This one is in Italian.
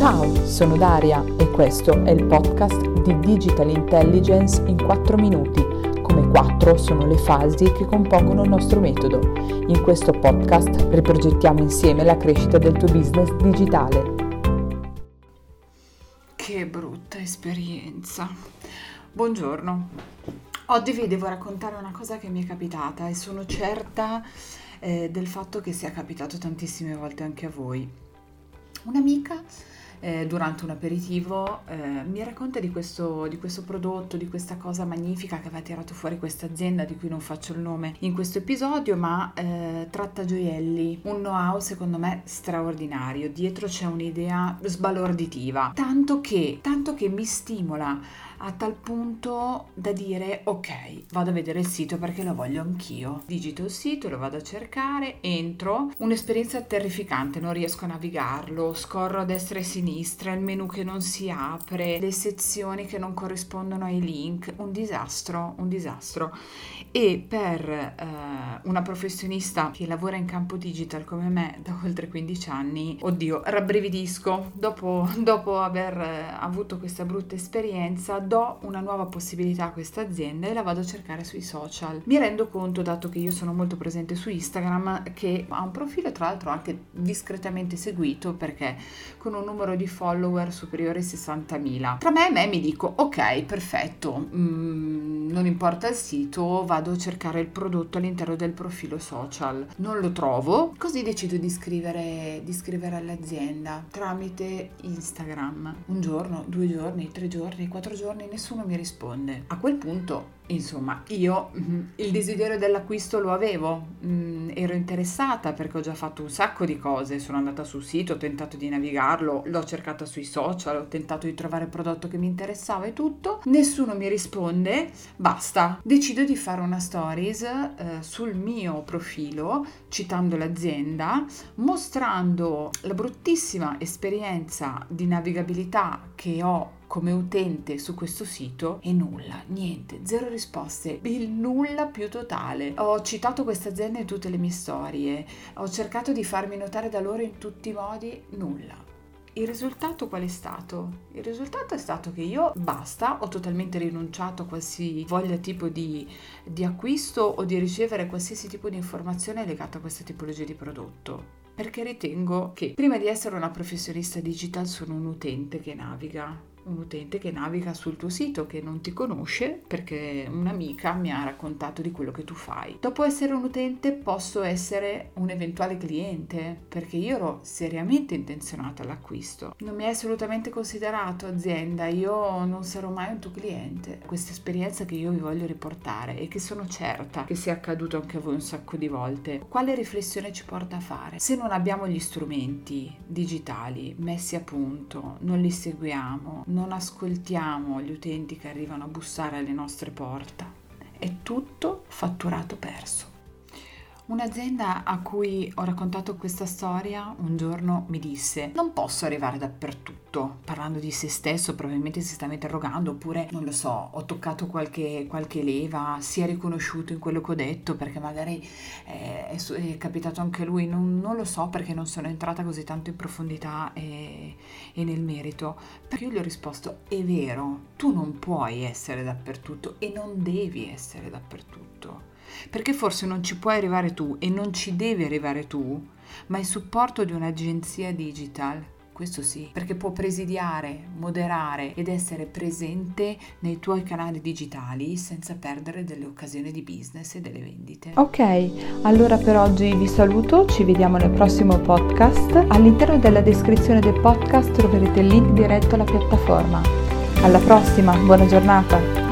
Ciao, sono Daria e questo è il podcast di Digital Intelligence in 4 minuti, come 4 sono le fasi che compongono il nostro metodo. In questo podcast riprogettiamo insieme la crescita del tuo business digitale. Che brutta esperienza. Buongiorno. Oggi vi devo raccontare una cosa che mi è capitata e sono certa eh, del fatto che sia capitato tantissime volte anche a voi. Un'amica eh, durante un aperitivo eh, mi racconta di questo, di questo, prodotto, di questa cosa magnifica che aveva tirato fuori questa azienda di cui non faccio il nome in questo episodio, ma eh, tratta gioielli, un know-how secondo me straordinario. Dietro c'è un'idea sbalorditiva, tanto che, tanto che mi stimola a tal punto da dire ok, vado a vedere il sito perché lo voglio anch'io. Digito il sito, lo vado a cercare, entro, un'esperienza terrificante, non riesco a navigarlo, scorro a destra e a sinistra, il menu che non si apre, le sezioni che non corrispondono ai link, un disastro, un disastro. E per eh, una professionista che lavora in campo digital come me da oltre 15 anni, oddio, rabbrividisco dopo, dopo aver eh, avuto questa brutta esperienza do una nuova possibilità a questa azienda e la vado a cercare sui social. Mi rendo conto, dato che io sono molto presente su Instagram, che ha un profilo tra l'altro anche discretamente seguito perché con un numero di follower superiore ai 60.000. Tra me e me mi dico, ok, perfetto, mm, non importa il sito, vado a cercare il prodotto all'interno del profilo social. Non lo trovo, così decido di scrivere, di scrivere all'azienda tramite Instagram. Un giorno, due giorni, tre giorni, quattro giorni nessuno mi risponde. A quel punto, insomma, io mm, il desiderio dell'acquisto lo avevo, mm, ero interessata perché ho già fatto un sacco di cose, sono andata sul sito, ho tentato di navigarlo, l'ho cercata sui social, ho tentato di trovare il prodotto che mi interessava e tutto, nessuno mi risponde, basta, decido di fare una stories eh, sul mio profilo citando l'azienda, mostrando la bruttissima esperienza di navigabilità che ho come utente su questo sito e nulla, niente, zero risposte, il nulla più totale. Ho citato questa azienda in tutte le mie storie, ho cercato di farmi notare da loro in tutti i modi, nulla. Il risultato qual è stato? Il risultato è stato che io basta, ho totalmente rinunciato a qualsiasi voglia tipo di, di acquisto o di ricevere qualsiasi tipo di informazione legata a questa tipologia di prodotto perché ritengo che prima di essere una professionista digital sono un utente che naviga un utente che naviga sul tuo sito che non ti conosce perché un'amica mi ha raccontato di quello che tu fai. Dopo essere un utente posso essere un eventuale cliente perché io ero seriamente intenzionata all'acquisto. Non mi hai assolutamente considerato azienda, io non sarò mai un tuo cliente. Questa esperienza che io vi voglio riportare e che sono certa che sia accaduto anche a voi un sacco di volte. Quale riflessione ci porta a fare? Se non abbiamo gli strumenti digitali messi a punto, non li seguiamo, non ascoltiamo gli utenti che arrivano a bussare alle nostre porte. È tutto fatturato perso. Un'azienda a cui ho raccontato questa storia un giorno mi disse non posso arrivare dappertutto, parlando di se stesso probabilmente si stava interrogando oppure non lo so, ho toccato qualche, qualche leva, si è riconosciuto in quello che ho detto perché magari è, è, è capitato anche lui, non, non, lo so perché non sono entrata così tanto in profondità e, e nel merito, perché io gli ho risposto è vero, tu non puoi essere dappertutto e non devi essere dappertutto perché forse non ci puoi arrivare tu e non ci devi arrivare tu, ma il supporto di un'agenzia digital questo sì, perché può presidiare, moderare ed essere presente nei tuoi canali digitali senza perdere delle occasioni di business e delle vendite. Ok, allora per oggi vi saluto, ci vediamo nel prossimo podcast. All'interno della descrizione del podcast troverete il link diretto alla piattaforma. Alla prossima, buona giornata!